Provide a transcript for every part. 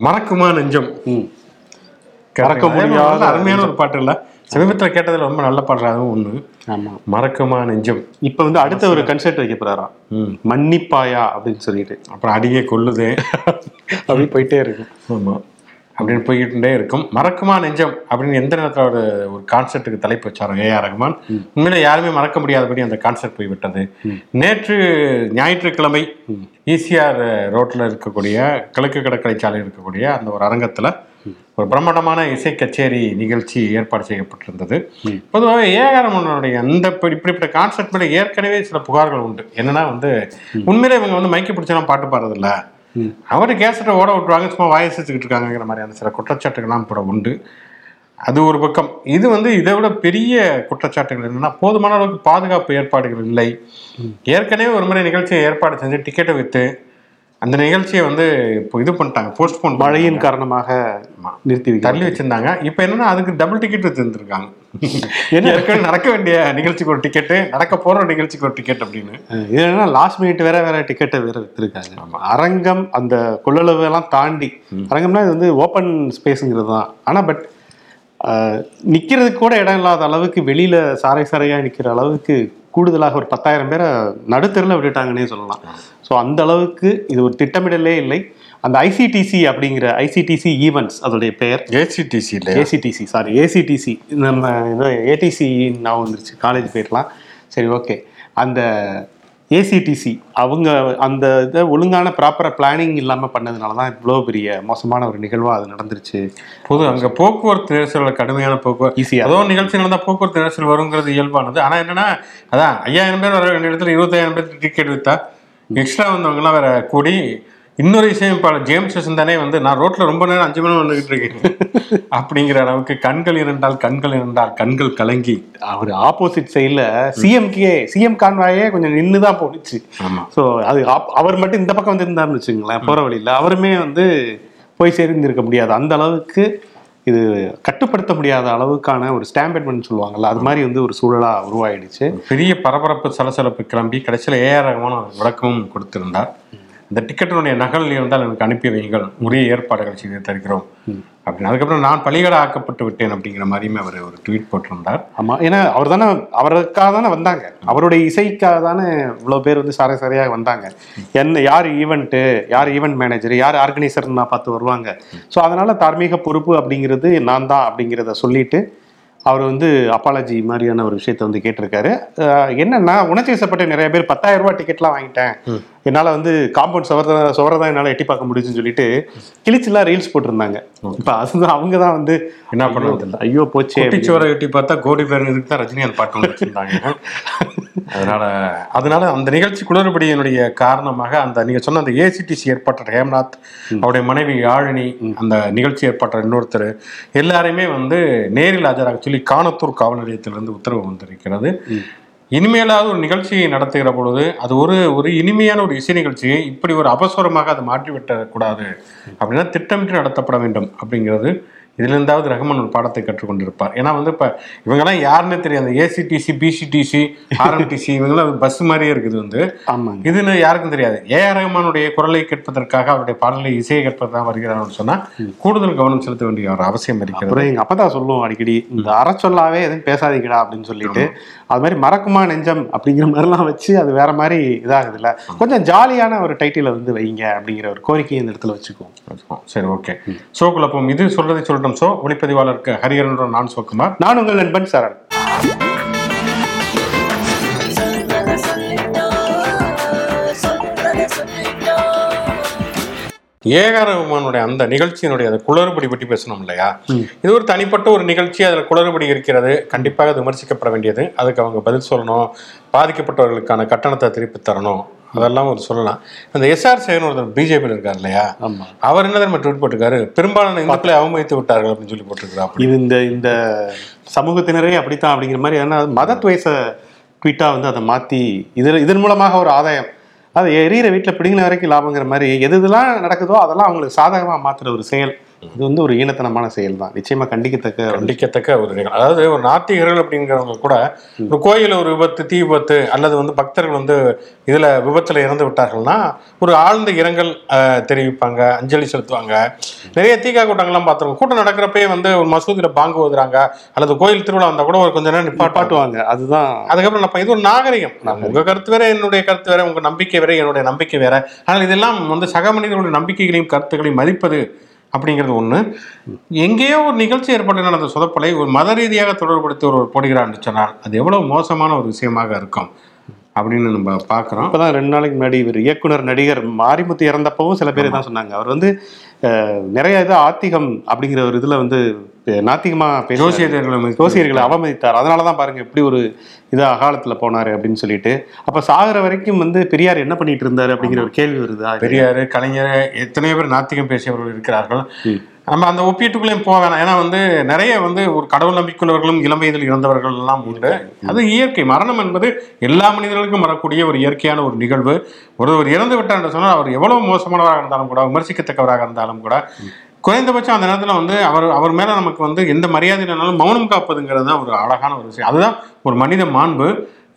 மறக்குமா நெஞ்சம்? மறக்க முடியாத அருமையான ஒரு பாட்டு இல்ல சமீபத்தில் கேட்டதுல ரொம்ப நல்ல பாட்டு அதுவும் ஒண்ணு. ஆமா. மறக்குமா நெஞ்சம். இப்போ வந்து அடுத்த ஒரு கன்சர்ட் வைக்க போறாராம் மன்னிப்பாயா அப்படின்னு சொல்லிட்டு. அப்புறம் அடியே கொல்லுதே. அப்படி போயிட்டே இருக்கும். ஆமா. அப்படின்னு போய்கிட்டே இருக்கும். மறக்குமா நெஞ்சம்? அப்படின்னு எந்த நேரத்தில் ஒரு ஒரு கான்செர்ட்டுக்கு தலைப்பு வச்சாரோ ஏஆர் ரஹ்மான் உண்மையில யாருமே மறக்க முடியாதபடி அந்த கான்செர்ட் போய்விட்டது. நேற்று ஞாயிற்றுக்கிழமை ஈசிஆர் ரோட்டில் இருக்கக்கூடிய கிழக்கு கடற்கரை சாலையில் இருக்கக்கூடிய அந்த ஒரு அரங்கத்தில் ஒரு பிரம்மாண்டமான இசை கச்சேரி நிகழ்ச்சி ஏற்பாடு செய்யப்பட்டிருந்தது. பொதுவாக ஏஆர் ரஹ்மானுடைய அந்த இப்படி- இப்படிப்பட்ட கான்செர்ட் மேலே ஏற்கனவே சில புகார்கள் உண்டு. என்னன்னா வந்து உண்மையிலே இவங்க வந்து மைக்கு பிடிச்செல்லாம் பாட்டு பாடுறதில்ல. அவர் கேசட்டை ஓட விட்டுருவாங்க சும்மா வாயசிச்சுக்கிட்டு இருக்காங்கிற மாதிரியான சில குற்றச்சாட்டுகள்லாம் கூட உண்டு. அது ஒரு பக்கம். இது வந்து இதை விட பெரிய குற்றச்சாட்டுகள் என்னன்னா போதுமான அளவுக்கு பாதுகாப்பு ஏற்பாடுகள் இல்லை. ஏற்கனவே ஒரு முறை நிகழ்ச்சியை ஏற்பாடு செஞ்சு டிக்கெட்டை விற்று அந்த நிகழ்ச்சியை வந்து இப்போ இது பண்ணிட்டாங்க போஸ்ட்போன் மழையின் காரணமாக நிறுத்தி தள்ளி வச்சிருந்தாங்க. இப்போ என்னன்னா அதுக்கு டபுள் டிக்கெட் வச்சிருந்துருக்காங்க. என்ன? நடக்க வேண்டிய நிகழ்ச்சிக்கு ஒரு டிக்கெட்டு நடக்க போற நிகழ்ச்சிக்கு ஒரு டிக்கெட் அப்படின்னு. இது என்னன்னா லாஸ்ட் மினிட் வேற வேற டிக்கெட்டை வேற வித்துருக்காங்க அரங்கம் அந்த கொள்ளளவு எல்லாம் தாண்டி. அரங்கம்னா இது வந்து ஓப்பன் ஸ்பேஸுங்கிறது தான். ஆனா பட் நிக்கிறதுக்கு கூட இடம் இல்லாத அளவுக்கு வெளியில சாறை சாறையா நிக்கிற அளவுக்கு கூடுதலாக ஒரு பத்தாயிரம் பேரை நடுத்தரில் விட்டுட்டாங்கன்னே சொல்லலாம். ஸோ அந்த அளவுக்கு இது ஒரு திட்டமிடலே இல்லை. அந்த ஐசிடிசி அப்படிங்கிற ஐசிடிசி ஈவெண்ட்ஸ் அதோடைய பெயர். ஏசிடிசி இல்லையா? ஏசிடிசி சாரி ஏசிடிசி நம்ம ஏதோ ஏடிசி நான் வந்துருச்சு காலேஜ் போயிடலாம் சரி ஓகே அந்த ஏசிடிசி அவங்க அந்த இதை ஒழுங்கான ப்ராப்பராக பிளானிங் இல்லாமல் பண்ணதுனால தான் இவ்வளோ பெரிய மோசமான ஒரு நிகழ்வாக அது நடந்துருச்சு. பொது அங்க போக்குவரத்து நெரிசல் கடுமையான போக்குவரத்து. ஈஸியாக ஏதோ ஒரு நிகழ்ச்சி நடந்தா போக்குவரத்து நெரிசல் வருங்கிறது இயல்பானது. ஆனா என்னன்னா அதான் ஐயாயிரம் பேர் வர வேண்டிய இடத்துல இருபத்தாயிரம் பேர் டிக்கெட் வித்தா எக்ஸ்ட்ரா வந்தவங்க எல்லாம் வேற கூடி இன்னொரு இசையமைப்பாளர் ஜேம்ஸ் தானே வந்து நான் ரோட்ல ரொம்ப நேரம் அஞ்சு மணி நேரம் வந்துகிட்டு இருக்கேன். அப்படிங்கிற அளவுக்கு கண்கள் இரண்டால் கண்கள் இரண்டால் கண்கள் கலங்கி. அவர் ஆப்போசிட் சைடில் சிஎம்கே சிஎம் கான்வாயே கொஞ்சம் நின்று தான் போணுச்சு. ஆமா. ஸோ அது அவர் மட்டும் இந்த பக்கம் வந்திருந்தாருன்னு வச்சுங்களேன் போகிற வழியில் அவருமே வந்து போய் சேர்ந்திருக்க முடியாது. அந்த அளவுக்கு இது கட்டுப்படுத்த முடியாத அளவுக்கான ஒரு ஸ்டாம்பேட்மெண்ட் சொல்லுவாங்கல்ல அது மாதிரி வந்து ஒரு சூழலாக உருவாயிடுச்சு. பெரிய பரபரப்பு சலசலப்பு கிளம்பி கடைசியில் ஏஆர் ரகமான விளக்கமும் கொடுத்திருந்தார். இந்த டிக்கெட்டினுடைய நகல் இருந்தால் எனக்கு அனுப்பி வையுங்கள். உரிய ஏற்பாடுகள் செய்து தருகிறோம். அப்படின்னு. அதுக்கப்புறம் நான் பலிகட ஆக்கப்பட்டு விட்டேன் அப்படிங்கிற மாதிரியுமே அவர் ஒரு ட்வீட் போட்டிருந்தார். ஆமாம் ஏன்னா அவர் தானே அவருக்காக தானே வந்தாங்க. அவருடைய இசைக்காக தானே இவ்வளோ பேர் வந்து சாரை சாரையாக வந்தாங்க. என்ன யார் ஈவெண்ட்டு யார் ஈவெண்ட் மேனேஜர் யார் ஆர்கனைசர்னு நான் பார்த்து வருவாங்க. ஸோ அதனால தார்மீக பொறுப்பு அப்படிங்கிறது நான் தான் அப்படிங்கிறத சொல்லிட்டு அவர் வந்து அப்பாலஜி மாதிரியான ஒரு விஷயத்த வந்து கேட்டிருக்காரு. என்னன்னா உணர்ச்சி வசப்பட்ட நிறைய பேர் பத்தாயிரம் ரூபாய் டிக்கெட்லாம் வாங்கிட்டேன். என்னால் வந்து காம்பவுண்ட் சுவர சுவரதான் என்னால் எட்டி பார்க்க முடியுதுன்னு சொல்லிட்டு கிழிச்சுலாம் ரீல்ஸ் போட்டிருந்தாங்க. இப்போ அதுதான் அவங்க தான் வந்து என்ன பண்ணுறது ஐயோ போச்சே குட்டிச்சோரை எட்டி பார்த்தா கோடி பேர் இதுக்கு தான் ரஜினி அந்த பாட்டு வச்சிருந்தாங்க. அதனால அதனால அந்த நிகழ்ச்சி குளறுபடியினுடைய காரணமாக அந்த நீங்க சொன்ன அந்த ஏசிடிசி ஏற்பாட்டர் ஹேம்நாத் அவருடைய மனைவி யாழினி அந்த நிகழ்ச்சி ஏற்பாட்டர் இன்னொருத்தர் எல்லாரையுமே வந்து நேரில் ஆஜராக சொல்லி காணத்தூர் காவல் நிலையத்திலிருந்து உத்தரவு வந்திருக்கிறது. இனிமேலாவது ஒரு நிகழ்ச்சியை நடத்துகிற பொழுது அது ஒரு ஒரு இனிமையான ஒரு இசை நிகழ்ச்சியை இப்படி ஒரு அபஸ்வரமாக அதை மாற்றிவிடக்கூடாது அப்படின்னா திட்டமிட்டு நடத்தப்பட வேண்டும் அப்படிங்கிறது இதுல இருந்தாவது ரஹ்மான் ஒரு பாடத்தை கற்றுக்கொண்டிருப்பார். ஏன்னா வந்து இப்ப இவங்கெல்லாம் யாருன்னே தெரியாது. அந்த ஏசிடிசி பிசிடிசி ஆர்எம்டிசி இவங்கெல்லாம் பஸ் மாதிரியே இருக்குது வந்து. ஆமாங்க. இதுன்னு யாருக்கும் தெரியாது. ஏஆர் ரஹ்மானுடைய குரலை கேட்பதற்காக அவருடைய பாடலை இசையை கேட்பதற்காக வருகிறார்னு சொன்னா கூடுதல் கவனம் செலுத்த வேண்டிய ஒரு அவசியம் இருக்கிறது. அப்புறம் எங்க அப்பா தான் சொல்லுவோம் அடிக்கடி இந்த அறச்சொல்லாவே எதுவும் பேசாதீங்கடா அப்படின்னு சொல்லிட்டு அது மாதிரி மறக்குமா நெஞ்சம் அப்படிங்கிற மாதிரிலாம் வச்சு அது வேற மாதிரி இதாகுது இல்ல கொஞ்சம் ஜாலியான ஒரு டைட்டில வந்து வைங்க அப்படிங்கிற ஒரு கோரிக்கையை இந்த இடத்துல வச்சுக்குவோம். சரி ஓகே ஷோக்குள்ள போம் இது சொல்றதை சொல்லட்டும். ஷோ ஒளிப்பதிவாளருக்கு ஹரிஹரன் நான் சோக்குமார் நான் உங்கள் நண்பன் சரண். ஏஆர் ரஹ்மானுடைய அந்த நிகழ்ச்சியினுடைய அந்த குளறுபடி பற்றி பேசணும் இல்லையா? இது ஒரு தனிப்பட்ட ஒரு நிகழ்ச்சி அதில் குளறுபடி இருக்கிறது. கண்டிப்பாக அது விமர்சிக்கப்பட வேண்டியது. அதுக்கு அவங்க பதில் சொல்லணும். பாதிக்கப்பட்டவர்களுக்கான கட்டணத்தை திருப்பி தரணும். அதெல்லாம் ஒரு சொல்லலாம். அந்த எஸ்ஆர் ஒருத்தர் பிஜேபியில் இருக்கார் இல்லையா? அவர் என்ன தெரியுமா ட்வீட் போட்டிருக்காரு? பெரும்பாலான இந்துக்களை அவமதித்து விட்டார்கள் அப்படின்னு சொல்லி போட்டிருக்கிறார் இது இந்த இந்த சமூகத்தினரே அப்படித்தான் அப்படிங்கிற மாதிரி ஏன்னா மதத்வேச ட்வீட்டா வந்து அதை மாத்தி இதில் இதன் மூலமாக ஒரு ஆதாயம். அது எரியிற வீட்டில் பிடிங்கின வரைக்கும் லாபங்கிற மாதிரி எது இதெல்லாம் நடக்குதோ அதெல்லாம் அவங்களுக்கு சாதகமாக மாற்றுற ஒரு செயல். இது வந்து ஒரு ஈனத்தனமான செயல் தான் நிச்சயமா கண்டிக்கத்தக்க கண்டிக்கத்தக்க ஒரு நிகழ்வு. அதாவது ஒரு நாத்திகர்கள் அப்படிங்கிறவங்க கூட ஒரு கோயில் ஒரு விபத்து தீ விபத்து அல்லது வந்து பக்தர்கள் வந்து இதுல விபத்துல இறந்து விட்டார்கள்னா ஒரு ஆழ்ந்த இரங்கல் தெரிவிப்பாங்க அஞ்சலி செலுத்துவாங்க. நிறைய தீகா கூட்டங்கள்லாம் பார்த்துருக்கோம். கூட்டம் நடக்கிறப்பே வந்து ஒரு மசூதியில பாங்கு ஓதுறாங்க அல்லது கோயில் திருவிழா வந்தா கூட ஒரு கொஞ்ச நேரம் நிப்பாட்டுவாங்க. பாட்டுவாங்க அதுதான். அதுக்கப்புறம் நம்ம இது ஒரு நாகரிகம். உங்க கருத்து வேற என்னுடைய கருத்து வேற உங்க நம்பிக்கை வேற என்னுடைய நம்பிக்கை வேற. ஆனால் இதெல்லாம் வந்து சக மனிதர்களுடைய நம்பிக்கைகளையும் கருத்துக்களையும் மதிப்பது அப்படிங்கிறது ஒன்று எங்கேயோ ஒரு நிகழ்ச்சி ஏற்பட்டு நடந்த சொதப்பலை ஒரு மத ரீதியாக தொடர்படுத்தி ஒரு போடுகிறான்னு சொன்னால் அது எவ்வளவு மோசமான ஒரு விஷயமாக இருக்கும். அப்படின்னு நம்ம பார்க்குறோம். இப்பதான் ரெண்டு நாளைக்கு முன்னாடி இவர் இயக்குனர் நடிகர் மாரிமுத்து இறந்தப்பவும் சில பேர் தான் சொன்னாங்க. அவர் வந்து நிறைய இது ஆத்திகம் அப்படிங்கிற ஒரு இதுல வந்து அஹ், நாத்திகமா பேசுறாரு. ஜோசியர்களை ஜோசியர்களை அவமதித்தார். அதனாலதான் பாருங்க எப்படி ஒரு இது அகாலத்துல போனாரு அப்படின்னு சொல்லிட்டு. அப்ப சாகுற வரைக்கும் வந்து பெரியார் என்ன பண்ணிட்டு இருந்தாரு அப்படிங்கிற ஒரு கேள்வி வருதா? பெரியார் கலைஞர் எத்தனையோ பேர் நாத்திகம் பேசியவர்கள் இருக்கிறார்கள். நம்ம அந்த ஒப்பீட்டுக்குள்ளேயும் போக வேணாம். ஏன்னா வந்து நிறைய வந்து ஒரு கடவுள் நம்பிக்கையுள்ளவர்களும் இளம் வயதில் இறந்தவர்கள் எல்லாம் உண்டு. அது இயற்கை. மரணம் என்பது எல்லா மனிதர்களுக்கும் வரக்கூடிய ஒரு இயற்கையான ஒரு நிகழ்வு. ஒருவர் இறந்து விட்டார் என்று சொன்னால் அவர் எவ்வளவு மோசமானவராக இருந்தாலும் கூட விமர்சிக்கத்தக்கவராக இருந்தாலும் கூட குறைந்தபட்சம் அந்த நேரத்தில் வந்து அவர் அவர் மேலே நமக்கு வந்து எந்த மரியாதை இல்லைனாலும் மௌனம் காப்பதுங்கிறது தான் ஒரு அழகான ஒரு விஷயம். அதுதான் ஒரு மனித மாண்பு.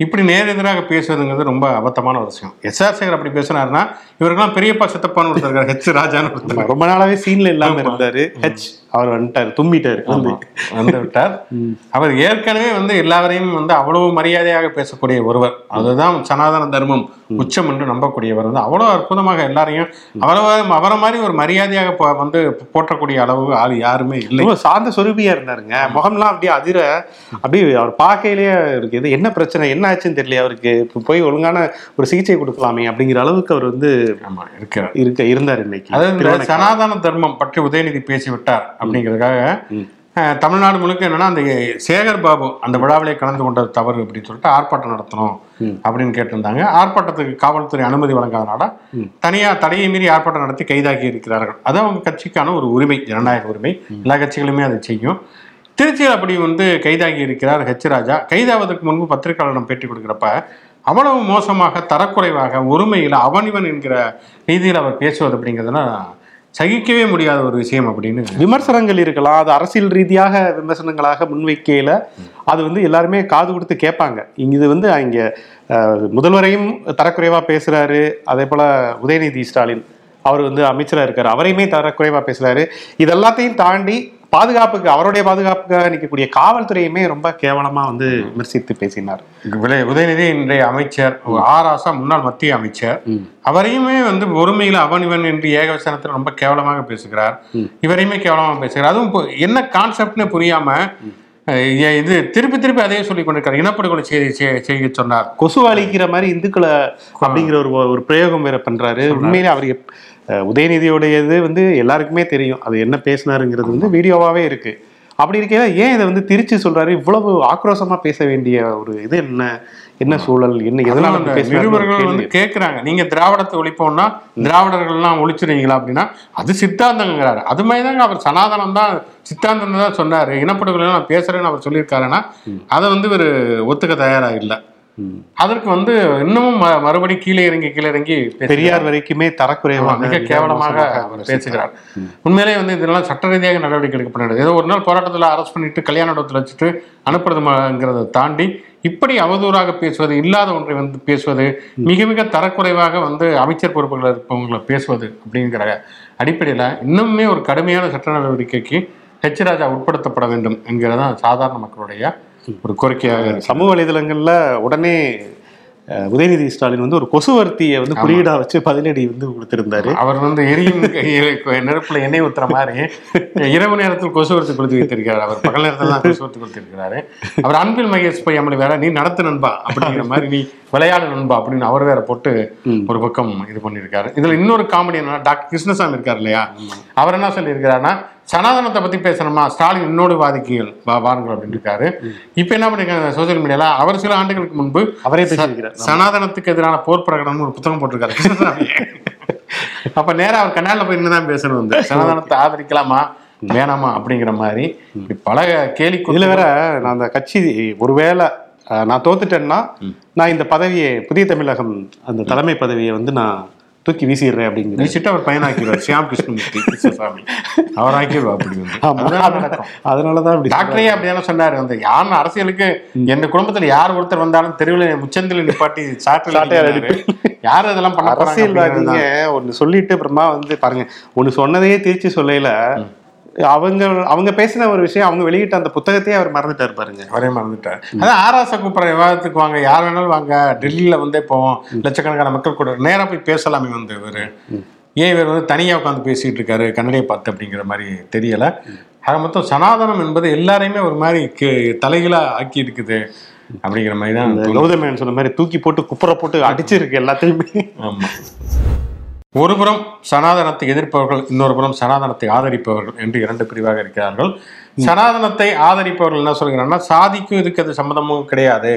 இப்படி நேர் எதிராக பேசுவதுங்கிறது ரொம்ப அபத்தமான ஒரு விஷயம். எஸ்ஆர் சேகர் அப்படி பேசினாருன்னா இவருக்கெல்லாம் பெரியப்பா சித்தப்பான்னு ஒருத்தர் ஹெச் ராஜான்னு ஒருத்தர் ரொம்ப நாளாவே சீன்ல இல்லாம இருந்தாரு. ஹெச் அவர் வந்துட்டாரு தும்பிட்டாரு வந்து. வந்து விட்டார் அவர் ஏற்கனவே வந்து எல்லாவரையும் வந்து அவ்வளவு மரியாதையாக பேசக்கூடிய ஒருவர். அதுதான் சனாதன தர்மம் உச்சம் என்று நம்பக்கூடியவர் வந்து. அவ்வளோ அற்புதமாக எல்லாரையும் அவ்வளவு அவரை மாதிரி ஒரு மரியாதையாக வந்து போற்றக்கூடிய அளவு ஆள் யாருமே இல்லை. சாந்த சொருபியா இருந்தாருங்க. முகம்லாம் அப்படியே அதிர அப்படியே அவர் பார்க்கையிலேயே இருக்கு. இது என்ன பிரச்சனை என்ன ஆச்சுன்னு தெரியல அவருக்கு. இப்ப போய் ஒழுங்கான ஒரு சிகிச்சை கொடுக்கலாமே அப்படிங்கிற அளவுக்கு அவர் வந்து ஆமா இருக்கிறார் இருக்க இருந்தார் இன்னைக்கு. அதாவது. சனாதன தர்மம் பற்றி உதயநிதி பேசிவிட்டார். அப்படிங்கிறதுக்காக தமிழ்நாடு முழுக்க என்னன்னா அந்த சேகர் பாபு அந்த விழாவிலே கலந்து கொண்டது தவறு அப்படின்னு சொல்லிட்டு ஆர்ப்பாட்டம் நடத்தணும் அப்படின்னு கேட்டிருந்தாங்க. ஆர்ப்பாட்டத்துக்கு காவல்துறை அனுமதி வழங்காதனால தனியா தடையை மீறி ஆர்ப்பாட்டம் நடத்தி கைதாகி இருக்கிறார்கள். அது அவங்க கட்சிக்கான ஒரு உரிமை ஜனநாயக உரிமை. எல்லா கட்சிகளுமே அதை செய்யும். திருச்சியில் அப்படி வந்து கைதாகி இருக்கிறார் ஹெச் ராஜா. கைதாவதற்கு முன்பு பத்திரிகையாளரிடம் பேட்டி கொடுக்குறப்ப அவ்வளவு மோசமாக தரக்குறைவாக ஒருமையில் அவனிவன் என்கிற ரீதியில் அவர் பேசுவது அப்படிங்கிறதுலாம் சகிக்கவே முடியாத ஒரு விஷயம் அப்படின்னு விமர்சனங்கள் இருக்கலாம். அது அரசியல் ரீதியாக விமர்சனங்களாக முன்வைக்கையில் அது வந்து எல்லாருமே காது கொடுத்து கேட்பாங்க. இது வந்து இங்கே முதல்வரையும் தரக்குறைவாக பேசுகிறாரு அதே போல் உதயநிதி ஸ்டாலின் அவர் வந்து அமைச்சராக இருக்கார். அவரையுமே தரக்குறைவாக பேசுகிறாரு இது எல்லாத்தையும் தாண்டி பாதுகாப்புக்கு அவருடைய பாதுகாப்புக்காக நிற்கக்கூடிய காவல்துறையுமே ரொம்ப கேவலமா வந்து விமர்சித்து பேசினார். உதயநிதி இன்றைய அமைச்சர் ஆர் ஆசா முன்னாள் மத்திய அமைச்சர் அவரையுமே வந்து ஒருமையில் அவன் இவன் என்று ஏகவசனத்தில் ரொம்ப கேவலமாக பேசுகிறார். இவரையுமே கேவலமாக பேசுகிறார். அதுவும் என்ன கான்செப்ட்னு புரியாம இது திருப்பி திருப்பி அதே சொல்லி கொண்டிருக்கார். இனப்படுகொலை செய்தி செய்- செய்ய சொன்னார். கொசு அழிக்கிற மாதிரி இந்துக்களை அப்படிங்கிற ஒரு ஒரு பிரயோகம் வேற பண்றாரு. உண்மையிலே அவர் உதயநிதியோடையது வந்து எல்லாருக்குமே தெரியும். அது என்ன பேசினாருங்கிறது வந்து வீடியோவாவே இருக்கு. அப்படி இருக்கையில ஏன் இதை வந்து திருச்சி சொல்றாரு? இவ்வளவு ஆக்ரோஷமா பேச வேண்டிய ஒரு இது என்ன? என்ன சூழல்? என்ன எதனால ஒரு நிருபர்கள். வந்து கேட்குறாங்க நீங்க திராவிடத்தை ஒழிப்போம்னா திராவிடர்கள்லாம் ஒழிச்சிருவீங்களா அப்படின்னா அது சித்தாந்தங்கிறாரு. அது மாதிரி தாங்க அவர் சனாதனம் தான் சித்தாந்தம் தான் சொன்னாரு. இனப்படுகொலை நான் பேசுறேன்னு அவர் சொல்லியிருக்காருன்னா அதை வந்து இவர் ஒத்துக்க தயாரா இல்லை. அதற்கு வந்து இன்னமும் மறுபடி கீழே இறங்கி கீழே இறங்கி. பெரியார் வரைக்குமே தரக்குறைவாக மிக கேவலமாக பேசுகிறார். உண்மையிலே வந்து இதெல்லாம் சட்ட ரீதியாக நடவடிக்கை எடுக்கப்பட ஏதோ ஒரு நாள் போராட்டத்தில் அரெஸ்ட் பண்ணிட்டு கல்யாண இடத்துல வச்சுட்டு அனுப்புறதுங்கிறத தாண்டி இப்படி அவதூறாக பேசுவது இல்லாத ஒன்றை வந்து பேசுவது மிக மிக தரக்குறைவாக வந்து அமைச்சர் பொறுப்புகள் இருப்பவங்களை பேசுவது அப்படிங்கிற அடிப்படையில் இன்னுமே ஒரு கடுமையான சட்ட நடவடிக்கைக்கு ஹெச் ராஜா உட்படுத்தப்பட வேண்டும் என்கிறதான் சாதாரண மக்களுடைய ஒரு கோரிக்கையாக சமூக வலைதளங்கள்ல உடனே உதயநிதி ஸ்டாலின் வந்து ஒரு கொசுவர்த்தியை வந்து குறியீடா வச்சு பதிலடி வந்து கொடுத்திருந்தாரு. அவர் வந்து எரியும் நெருப்புல எண்ணெய் ஊத்துற மாதிரி இரவு நேரத்தில் கொசுவர்த்தி கொடுத்து வைத்திருக்கிறார். அவர் பகல் நேரத்தில் தான் கொசுவர்த்தி கொடுத்திருக்கிறாரு. அவர் அன்பில் மகேஷ் போய் அமளி வேற நீ நடத்து நண்பா அப்படிங்கிற மாதிரி நீ விளையாடு நண்பா அப்படின்னு அவர் வேற போட்டு ஒரு பக்கம் இது பண்ணியிருக்காரு. இதுல இன்னொரு காமெடி என்னன்னா டாக்டர் கிருஷ்ணசாமி இருக்கார் இல்லையா? அவர் என்ன சொல்லியிருக்கிறாருன்னா சனாதனத்தை பத்தி பேசணுமா? ஸ்டாலின் என்னோடு வாதிக்கீங்கள் வா வாருங்கள் அப்படின்னு இருக்காரு. இப்ப என்ன பண்ணிருக்காங்க சோசியல் மீடியால அவர் சில ஆண்டுகளுக்கு முன்பு அவரே பேசியிருக்கிறார். சனாதனத்துக்கு எதிரான போர் பிரகடனம் ஒரு புத்தகம் போட்டிருக்காரு. அப்ப நேரா அவர் கண்ணால போய் நின்று தான் பேசணும் வந்து. சனாதனத்தை ஆதரிக்கலாமா? வேணாமா? அப்படிங்கிற மாதிரி இப்படி பல கேலி இதுல வேற நான் அந்த கட்சி ஒருவேளை நான் தோத்துட்டேன்னா நான் இந்த பதவியை புதிய தமிழகம் அந்த தலைமை பதவியை வந்து நான் தூக்கி வீசிடுறேன் அப்படிங்கிற. வீசிட்டு அவர் பையனாக்கிடுவார் சியாம் கிருஷ்ணமூர்த்தி கிருஷ்ணசாமி. அவர் ஆக்கிடுவா அப்படி அதனாலதான் அப்படி டாக்டரே அப்படியான சொன்னாரு. அந்த யார் அரசியலுக்கு எந்த குடும்பத்துல யார் ஒருத்தர் வந்தாலும் தெருவில் முச்சந்தில நிப்பாட்டி அடிக்கிறாரு. யார் அதெல்லாம் பண்ண அரசியல்வாதிங்க அப்படிங்கிறது ஒண்ணு சொல்லிட்டு அப்புறமா வந்து பாருங்க ஒண்ணு சொன்னதையே திருச்சி சொல்லையில அவங்க அவங்க பேசின ஒரு விஷயம் அவங்க வெளியிட்ட அந்த புத்தகத்தையே அவர் மறந்துட்டாரு பாருங்க. அவரே மறந்துட்டார். அதான் ஆராச கூப்பிட்ற விவாதத்துக்கு வாங்க யார் வேணாலும் வாங்க டெல்லியில வந்தே போவோம் லட்சக்கணக்கான மக்கள் கூட நேரா போய் பேசலாமே வந்து இவரு. ஏன் இவர் வந்து தனியா உட்காந்து பேசிட்டு இருக்காரு கன்னடியை பார்த்து அப்படிங்கிற மாதிரி தெரியல. ஆக மொத்தம் சனாதனம் என்பது எல்லாரையுமே ஒரு மாதிரி கி- தலைகீழா ஆக்கி இருக்குது அப்படிங்கிற மாதிரி தான் கௌதமேன் சொன்ன மாதிரி தூக்கி போட்டு குப்புற போட்டு அடிச்சிருக்கு எல்லாத்தையுமே. ஆமா. ஒரு புறம் சனாதனத்தை எதிர்ப்பவர்கள் இன்னொரு புறம் சனாதனத்தை ஆதரிப்பவர்கள் என்று இரண்டு பிரிவாக இருக்கிறார்கள். சனாதனத்தை ஆதரிப்பவர்கள் என்ன சொல்கிறாங்கன்னா சாதிக்கும் இதுக்கு அது சம்மந்தமும் கிடையாது.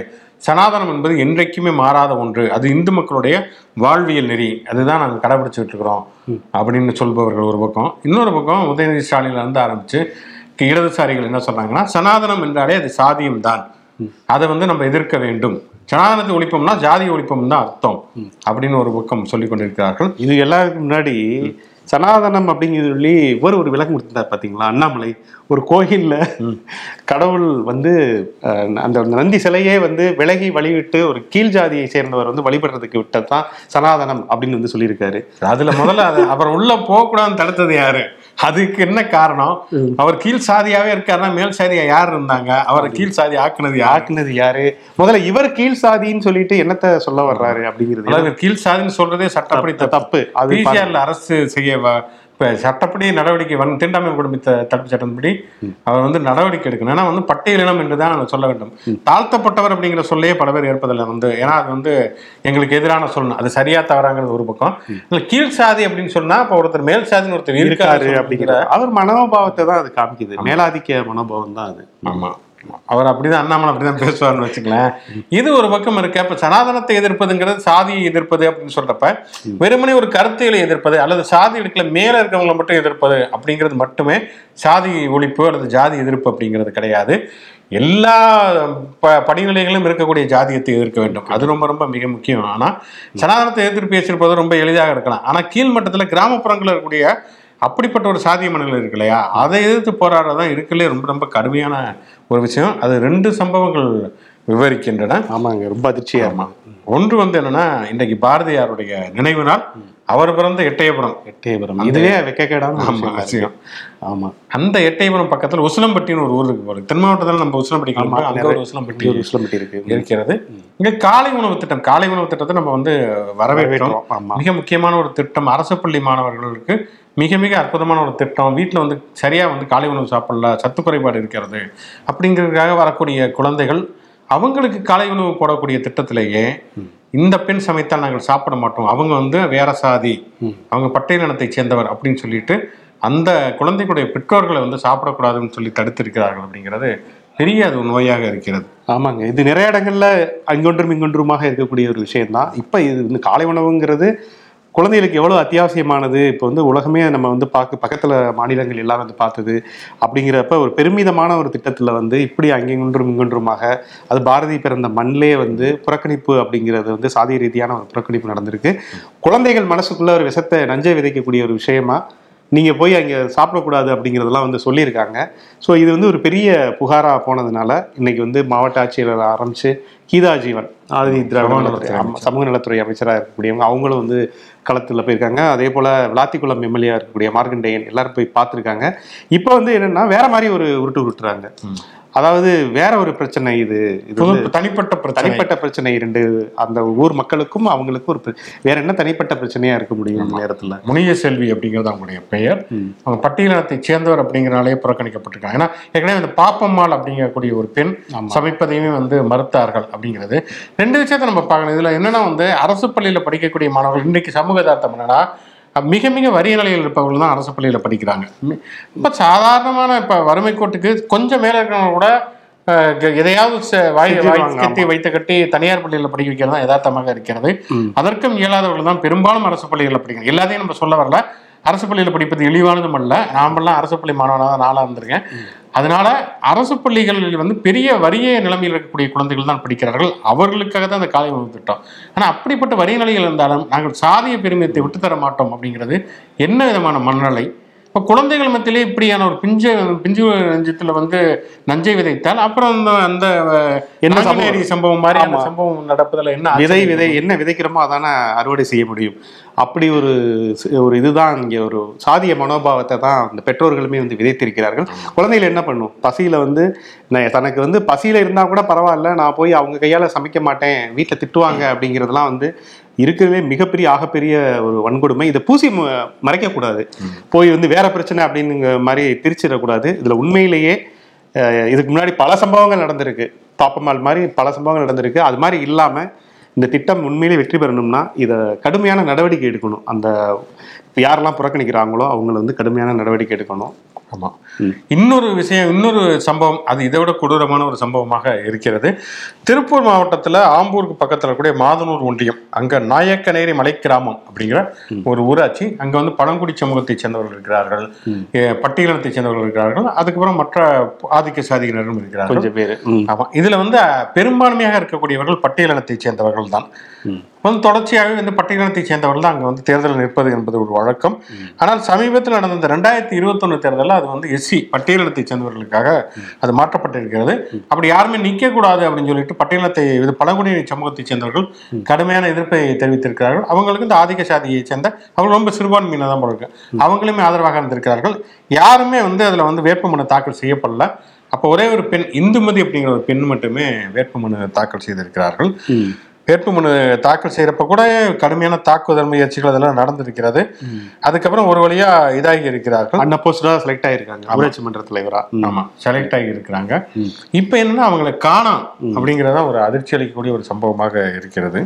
சனாதனம் என்பது என்றைக்குமே மாறாத ஒன்று. அது இந்து மக்களுடைய வாழ்வியல் நெறி. அதுதான் நாங்கள் கடைபிடிச்சிட்டு இருக்கிறோம் அப்படின்னு சொல்பவர்கள் ஒரு பக்கம். இன்னொரு பக்கம் உதயநிதி ஸ்டாலின்ல இருந்து ஆரம்பிச்சு இடதுசாரிகள் என்ன சொல்றாங்கன்னா சனாதனம் என்றாலே அது சாதியம் தான் அதை வந்து நம்ம எதிர்க்க வேண்டும். சனாதனத்தை ஒழிப்போம்னா ஜாதி ஒழிப்போம் தான் அர்த்தம். அப்படின்னு ஒரு பக்கம் சொல்லிக் கொண்டிருக்கிறார்கள். இது எல்லாருக்கும் முன்னாடி சனாதனம் அப்படிங்கிறது சொல்லி இவர் ஒரு விளக்கம் கொடுத்திருந்தார் பாத்தீங்களா? அண்ணாமலை. ஒரு கோயில்ல கடவுள் வந்து அந்த நந்தி சிலையே வந்து விலகி வழிவிட்டு ஒரு கீழ் ஜாதியை சேர்ந்தவர் வந்து வழிபடுறதுக்கு விட்டதுதான் சனாதனம் அப்படின்னு வந்து சொல்லியிருக்காரு. அதுல முதல்ல அவர் உள்ள போகக்கூடாதுன்னு தடுத்தது யாரு? அதுக்கு என்ன காரணம்? அவர் கீழ் சாதியாவே இருக்காருன்னா மேல் சாதியா யார் இருந்தாங்க? அவரை கீழ் சாதி ஆக்குனது ஆக்குனது யாரு? முதல்ல இவர் கீழ் சாதின்னு சொல்லிட்டு என்னத்த சொல்ல வர்றாரு அப்படிங்கிறது கீழ் சாதின்னு சொல்றதே சட்டப்படி தப்பு. அது அரசு செய்ய இப்ப சட்டப்படி நடவடிக்கை வன் தீண்டாமை குடும்ப தடுப்பு சட்டத்தின்படி அவர் வந்து நடவடிக்கை எடுக்கணும். ஏன்னா வந்து பட்டியலினம் என்று தான் சொல்ல வேண்டும். தாழ்த்தப்பட்டவர் அப்படிங்கிற சொல்லையே பல பேர் ஏற்பதில்லை வந்து. ஏன்னா அது வந்து எங்களுக்கு எதிரான சொல்லணும் அது சரியா தவறாங்கிறது ஒரு பக்கம். இல்ல கீழ் சாதி அப்படின்னு சொன்னா இப்ப ஒருத்தர் மேல் சாதின்னு ஒருத்தர் இருக்காரு அப்படிங்கிற அவர் மனோபாவத்தை தான் அது காமிக்குது. மேலாதிக்க மனோபாவம் தான் அது. ஆமா. அவர் அப்படிதான் அண்ணாமலை அப்படிதான் பேசுவார்னு வச்சுக்கலாம் இது ஒரு பக்கம் இருக்கு. அப்ப சனாதனத்தை எதிர்ப்பதுங்கிறது சாதியை எதிர்ப்பது அப்படின்னு சொல்றப்ப வெறுமனே ஒரு கருத்தியலை எதிர்ப்பது அல்லது சாதி இடத்துல மேல இருக்கவங்களை மட்டும் எதிர்ப்பது அப்படிங்கிறது மட்டுமே சாதி ஒழிப்பு அல்லது ஜாதி எதிர்ப்பு அப்படிங்கிறது கிடையாது. எல்லா ப படிநிலைகளும் இருக்கக்கூடிய ஜாதியத்தை எதிர்க்க வேண்டும். அது ரொம்ப ரொம்ப மிக முக்கியம். ஆனா சனாதனத்தை எதிர்த்து பேசியிருப்பது ரொம்ப எளிதாக இருக்கலாம். ஆனா கீழ்மட்டத்துல கிராமப்புறங்களில் இருக்கக்கூடிய அப்படிப்பட்ட ஒரு சாதிய மனநிலை இருக்கு இல்லையா? அதை எதிர்த்து போராடுறதான் இருக்குல்லே ரொம்ப ரொம்ப கடுமையான ஒரு விஷயம். அது ரெண்டு சம்பவங்கள் விவரிக்கின்றன. ஆமாங்க ரொம்ப அதிர்ச்சியா ஒன்று வந்து என்னன்னா இன்றைக்கு பாரதியாருடைய நினைவு நாள் அவர் பிறந்த எட்டயபுரம். எட்டயபுரம். இதுவே வெக்கக்கேடான ஆமா விஷயமா ஆமா. அந்த எட்டயபுரம் பக்கத்துல உசிலம்பட்டின்னு ஒரு ஊர் இருக்கு தென் மாவட்டத்தில் நம்ம உசிலம்பட்டி. அங்க ஒரு உசிலம்பட்டி ஒரு உசிலம்பட்டி இருக்கு. இருக்கிறது. இங்க காலை உணவு திட்டம் காலை உணவு திட்டத்தை நம்ம வந்து வரவேற்றோம். மிக முக்கியமான ஒரு திட்டம் அரசு பள்ளி மாணவர்களுக்கு மிக மிக அற்புதமான ஒரு திட்டம். வீட்டில் வந்து சரியா வந்து காலை உணவு சாப்பிடல சத்து குறைபாடு இருக்கிறது அப்படிங்கிறதுக்காக வரக்கூடிய குழந்தைகள் அவங்களுக்கு காலை உணவு போடக்கூடிய திட்டத்திலேயே இந்த பெண் சமைத்தால் நாங்கள் சாப்பிட மாட்டோம். அவங்க வந்து வேற சாதி. அவங்க பட்டியலினத்தை சேர்ந்தவர் அப்படின்னு சொல்லிட்டு அந்த குழந்தைகளுடைய பெற்றோர்களை வந்து சாப்பிடக்கூடாதுன்னு சொல்லி தடுத்திருக்கிறார்கள் அப்படிங்கிறது பெரிய அது நோயாக இருக்கிறது. ஆமாங்க. இது நிறைய இடங்கள்ல அங்கொன்றும் இங்கொன்றுமாக இருக்கக்கூடிய ஒரு விஷயம்தான். இப்ப இது காலை உணவுங்கிறது குழந்தைகளுக்கு எவ்வளோ அத்தியாவசியமானது? இப்போ வந்து உலகமே நம்ம வந்து பார்க்க பக்கத்தில் மாநிலங்கள் எல்லாம் வந்து பார்த்தது அப்படிங்கிறப்ப ஒரு பெருமிதமான ஒரு திட்டத்தில் வந்து இப்படி அங்கெங்குன்றும் இங்கொன்றுமாக அது பாரதி பிறந்த மண்ணிலே வந்து புறக்கணிப்பு அப்படிங்கிறது வந்து சாதிய ரீதியான ஒரு புறக்கணிப்பு நடந்திருக்கு. குழந்தைகள் மனசுக்குள்ள ஒரு விஷத்தை நஞ்சை விதைக்கக்கூடிய ஒரு விஷயமா நீங்கள் போய் அங்கே சாப்பிடக்கூடாது அப்படிங்கிறதெல்லாம் வந்து சொல்லியிருக்காங்க. ஸோ இது வந்து ஒரு பெரிய புகாராக போனதுனால இன்றைக்கி வந்து மாவட்ட ஆட்சியர் ஆரம்பித்து கீதா ஜீவன் ஆதி திராவிட சமூக நலத்துறை சமூக அமைச்சராக இருக்கக்கூடியவங்க அவங்களும் வந்து களத்தில் போயிருக்காங்க. அதே போல் விளாத்திக்குளம் எம்எல்ஏ இருக்கக்கூடிய மார்க்கண்டேயன் எல்லாரும் போய் பார்த்துருக்காங்க. இப்போ வந்து என்னன்னா வேற மாதிரி ஒரு உருட்டு உருட்டுறாங்க. அதாவது வேற ஒரு பிரச்சனை இது. இது தனிப்பட்ட தனிப்பட்ட பிரச்சனை இரண்டு அந்த ஊர் மக்களுக்கும் அவங்களுக்கும் ஒரு வேற என்ன தனிப்பட்ட பிரச்சனையா இருக்க முடியும் இந்த நேரத்துல? முனிய செல்வி அப்படிங்கிறது அவங்களுடைய பெயர். அவங்க பட்டியலினத்தை சேர்ந்தவர் அப்படிங்கிறனாலே புறக்கணிக்கப்பட்டிருக்காங்க. ஏன்னா ஏற்கனவே இந்த பாப்பம்மாள் அப்படிங்கக்கூடிய ஒரு பெண் சமைப்பதையுமே வந்து மறுத்தார்கள் அப்படிங்கிறது. ரெண்டு விஷயத்தை நம்ம பார்க்கணும். இதுல என்னன்னா வந்து அரசு பள்ளியில படிக்கக்கூடிய மாணவர்கள் இன்றைக்கு சமூக யதார்த்தம் என்னன்னா மிக மிக வறிய நிலையில் இருப்பவர்கள் தான் அரசு பள்ளியில படிக்கிறாங்க. ரொம்ப சாதாரணமான இப்ப வறுமை கோட்டுக்கு கொஞ்சம் மேல இருக்கிறவங்க கூட எதையாவது வாய் கட்டி வைத்து கட்டி தனியார் பள்ளியில் படிக்க வைக்கிறது தான் யதார்த்தமாக இருக்கிறது. அதற்கும் இயலாதவர்கள் தான் பெரும்பாலும் அரசு பள்ளிகளில் படிக்கிறாங்க. எல்லாத்தையும் நம்ம சொல்ல வரல. அரசு பள்ளியில் படிப்பது இழிவானதும் அல்ல. நாமெல்லாம் அரசு பள்ளி மாணவனாக நாளாக இருந்திருக்கேன். அதனால அரசு பள்ளிகளில் வந்து பெரிய வறிய நிலைமையில் இருக்கக்கூடிய குழந்தைகள் தான் படிக்கிறார்கள். அவர்களுக்காக தான் அந்த காலை உணவு திட்டம் ஆனால் அப்படிப்பட்ட வறிய நிலையில் இருந்தாலும் நாங்கள் சாதிய பெருமிதத்தை விட்டுத்தர மாட்டோம் அப்படிங்கிறது என்ன விதமான மனநிலை? இப்போ குழந்தைகள் மத்தியிலே இப்படியான ஒரு பிஞ்சு பிஞ்சு நெஞ்சத்தில் வந்து நஞ்சை விதைத்தால் அப்புறம் அந்த அந்த என்ன சம்பவம்? மாதிரி அந்த. சம்பவம் நடப்பதில் என்ன விதை? விதை என்ன விதைக்கிறோமோ அதானே அறுவடை செய்ய முடியும் அப்படி ஒரு ஒரு இதுதான் இங்கே ஒரு சாதிய மனோபாவத்தை தான் இந்த பெற்றோர்களுமே வந்து விதைத்திருக்கிறார்கள் குழந்தைகள் என்ன பண்ணும் பசியில வந்து நான் தனக்கு வந்து பசியில இருந்தா கூட பரவாயில்ல நான் போய் அவங்க கையால சமைக்க மாட்டேன் வீட்டில் திட்டுவாங்க அப்படிங்கிறதெல்லாம் வந்து இருக்கிறதுலே மிகப்பெரிய ஆகப்பெரிய ஒரு வன்கொடுமை. இதை பூசி மறைக்கக்கூடாது. போய் வந்து வேற பிரச்சனை அப்படிங்கிற மாதிரி திரிச்சிடக்கூடாது. இதில் உண்மையிலேயே இதுக்கு முன்னாடி பல சம்பவங்கள் நடந்திருக்கு. தாப்பமால் மாதிரி பல சம்பவங்கள் நடந்திருக்கு. அது மாதிரி இல்லாமல் இந்த திட்டம் உண்மையிலே வெற்றி பெறணும்னா இதை கடுமையான நடவடிக்கை எடுக்கணும். அந்த யாரெல்லாம் புறக்கணிக்கிறாங்களோ அவங்கள வந்து கடுமையான நடவடிக்கை எடுக்கணும். ஆமா. இன்னொரு விஷயம் இன்னொரு சம்பவம் அது இதை விட கொடூரமான ஒரு சம்பவமாக இருக்கிறது. திருப்பூர் மாவட்டத்துல ஆம்பூருக்கு பக்கத்துல கூடிய மாதனூர் ஒன்றியம் அங்க நாயக்கநேரி மலை கிராமம் அப்படிங்கிற ஒரு ஊராட்சி. அங்க வந்து பழங்குடி சமூகத்தை சேர்ந்தவர்கள் இருக்கிறார்கள். பட்டியலினத்தை சேர்ந்தவர்கள் இருக்கிறார்கள். அதுக்கப்புறம் மற்ற ஆதிக்க சாதியினரும் இருக்கிறார்கள். கொஞ்சம் பேர். ஆமா. இதுல வந்து பெரும்பான்மையாக இருக்கக்கூடியவர்கள் பட்டியலினத்தை சேர்ந்தவர்கள் தான் வந்து தொடர்ச்சியாகவே வந்து பட்டியலினத்தை சேர்ந்தவர்கள் தான் அங்க வந்து தேர்தல் நிற்பது என்பது ஒரு வழக்கம். ஆனால் சமீபத்தில் நடந்த இந்த ரெண்டாயிரத்தி இருபத்தொன்னு தேர்தலில் அது வந்து எஸ்சி பட்டியலினத்தை சேர்ந்தவர்களுக்காக அது மாற்றப்பட்டிருக்கிறது. அப்படி யாருமே நிற்க கூடாது அப்படின்னு சொல்லிட்டு பட்டியலினத்தை இது பழங்குடியின சமூகத்தை சேர்ந்தவர்கள் கடுமையான எதிர்ப்பை தெரிவித்திருக்கிறார்கள். அவங்களுக்கு இந்த ஆதிக்க சாதியை சேர்ந்த அவங்க ரொம்ப சிறுபான்மையினர் தான் போல இருக்கு. அவங்களுமே ஆதரவாக இருந்திருக்கிறார்கள். யாருமே வந்து அதுல வந்து வேட்புமனு தாக்கல் செய்யப்படல. அப்போ ஒரே ஒரு பெண் இந்துமதி அப்படிங்கிற ஒரு பெண் மட்டுமே வேட்புமனு தாக்கல் செய்திருக்கிறார்கள். வேட்புமனு தாக்கல் செய்யறப்ப கூட கடுமையான தாக்குதல் முயற்சிகள் அதெல்லாம் நடந்திருக்கிறது. அதுக்கப்புறம் ஒரு வழியா இதாகி இருக்கிறார்கள். அன்அப்போஸ்டா செலக்ட் ஆயிருக்காங்க. ஊராட்சி மன்ற தலைவரா? ஆமா. செலக்ட் ஆகி இருக்கிறாங்க. இப்போ என்னன்னா அவங்களை காணோம் அப்படிங்கறத ஒரு அதிர்ச்சி அளிக்கக்கூடிய ஒரு சம்பவமாக இருக்கிறது.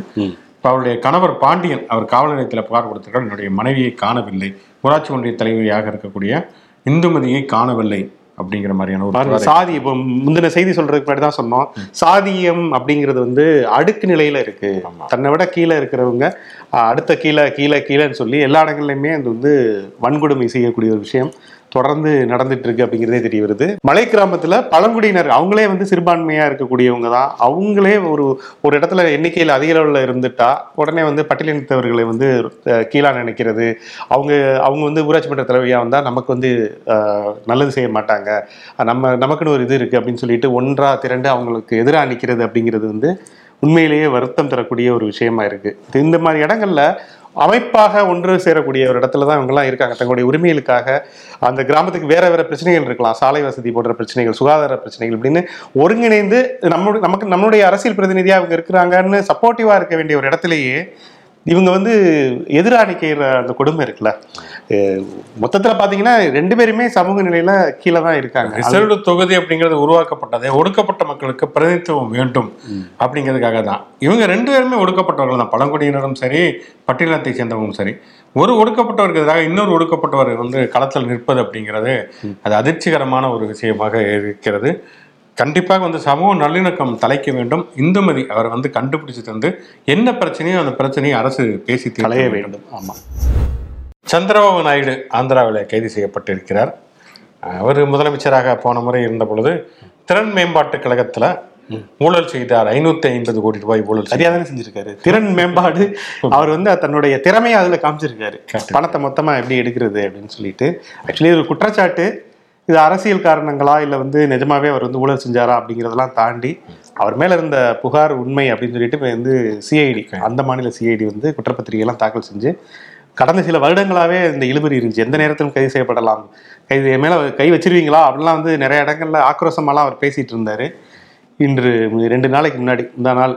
இப்போ அவருடைய கணவர் பாண்டியன் அவர் காவல் நிலையத்தில் புகார் கொடுத்திருக்கார் என்னுடைய மனைவியை காணவில்லை. ஊராட்சி ஒன்றிய தலைவியாக இருக்கக்கூடிய இந்துமதியை காணவில்லை. அப்படிங்கிற மாதிரியான ஒரு சாதி இப்போ முந்தின செய்தி சொல்றதுக்கு முன்னாடி தான் சொன்னோம். சாதியம் அப்படிங்கிறது வந்து அடுக்கு நிலையில இருக்கு. தன்னை விட கீழே இருக்கிறவங்க அடுத்த கீழே கீழே கீழேன்னு சொல்லி எல்லா இடங்கள்லையுமே அது வந்து வன்கொடுமை செய்யக்கூடிய ஒரு விஷயம். தொடர்ந்து நடந்துட்டு இருக்கு அப்படிங்கிறதே தெரிய வருது. மலை கிராமத்துல பழங்குடியினர் அவங்களே வந்து சிறுபான்மையா இருக்கக்கூடியவங்க தான். அவங்களே ஒரு ஒரு இடத்துல எண்ணிக்கையில் அதிக அளவில் இருந்துட்டா உடனே வந்து பட்டியலினத்தவர்களை வந்து கீழாக கீழா நினைக்கிறது. அவங்க அவங்க வந்து ஊராட்சி மன்ற தலைவியா வந்தா நமக்கு வந்து நல்லது செய்ய மாட்டாங்க. நம்ம நமக்குன்னு ஒரு இது இருக்கு அப்படின்னு சொல்லிட்டு ஒன்றா திரண்டு அவங்களுக்கு எதிராக நிற்கிறது அப்படிங்கிறது வந்து உண்மையிலேயே வருத்தம் தரக்கூடிய ஒரு விஷயமா இருக்குது இந்த மாதிரி இடங்கள்ல அமைப்பாக ஒன்று சேரக்கூடிய ஒரு இடத்துல தான் இவங்கெல்லாம் இருக்காங்க. தங்களுடைய உரிமைகளுக்காக அந்த கிராமத்துக்கு வேற வேற பிரச்சனைகள் இருக்கலாம். சாலை வசதி போன்ற பிரச்சனைகள் சுகாதார பிரச்சனைகள் அப்படின்னு ஒருங்கிணைந்து நம்மளுடைய நமக்கு நம்மளுடைய அரசியல் பிரதிநிதியாக அவங்க இருக்கிறாங்கன்னு சப்போர்ட்டிவாக இருக்க வேண்டிய ஒரு இடத்துலயே இவங்க வந்து எதிரா நிற்கிற அந்த கொடுமை இருக்குல்ல? மொத்தத்துல பாத்தீங்கன்னா ரெண்டு பேருமே சமூக நிலையில கீழே தான் இருக்காங்க. ரிசர்வ்டு தொகுதி அப்படிங்கிறது உருவாக்கப்பட்டதே ஒடுக்கப்பட்ட மக்களுக்கு பிரதிநிதித்துவம் வேண்டும் அப்படிங்கிறதுக்காக தான். இவங்க ரெண்டு பேருமே ஒடுக்கப்பட்டவர்கள் தான். பழங்குடியினரும் சரி பட்டியலத்தை சேர்ந்தவங்களும் சரி. ஒரு ஒடுக்கப்பட்டவருக்கு எதிராக இன்னொரு ஒடுக்கப்பட்டவர் வந்து களத்தில் நிற்பது அப்படிங்கிறது அது அதிர்ச்சிகரமான ஒரு விஷயமாக இருக்கிறது. கண்டிப்பாக வந்து சமூக நல்லிணக்கம் தலைக்க வேண்டும். இந்துமதி அவர் வந்து கண்டுபிடிச்சு தந்து என்ன பிரச்சனையோ அந்த பிரச்சனையை அரசு பேசி களைய வேண்டும். வேண்டும். ஆமா. சந்திரபாபு நாயுடு ஆந்திராவில் கைது செய்யப்பட்டிருக்கிறார். அவர் முதலமைச்சராக போன முறை இருந்த பொழுது திறன் மேம்பாட்டு கழகத்தில் ஊழல் செய்தார். ஐநூத்தி ஐம்பது கோடி ரூபாய் ஊழல். சரியா தானே செஞ்சிருக்காரு. திறன் மேம்பாடு அவர் வந்து தன்னுடைய திறமையை அதுல காமிச்சிருக்காரு. பணத்தை மொத்தமா எப்படி எடுக்கிறது அப்படின்னு சொல்லிட்டு. ஆக்சுவலி ஒரு குற்றச்சாட்டு. இது அரசியல் காரணங்களா? இல்ல வந்து நிஜமாவே அவர் வந்து ஊழல் செஞ்சாரா? அப்படிங்கிறதெல்லாம் தாண்டி அவர் மேல இருந்த புகார் உண்மை அப்படின்னு சொல்லிட்டு இப்ப வந்து சிஐடி அந்த மாநில சிஐடி வந்து குற்றப்பத்திரிகை எல்லாம் தாக்கல் செஞ்சு கடந்த சில வருடங்களாவே இந்த இழுபறி இருந்துச்சு. எந்த நேரத்திலும் கைது செய்யப்படலாம். கைது மேல கை வச்சிருவீங்களா? அப்படிலாம் வந்து நிறைய இடங்கள்ல ஆக்ரோஷமாலாம் அவர் பேசிட்டு இருந்தாரு. இன்று ரெண்டு நாளைக்கு முன்னாடி இந்த நாள்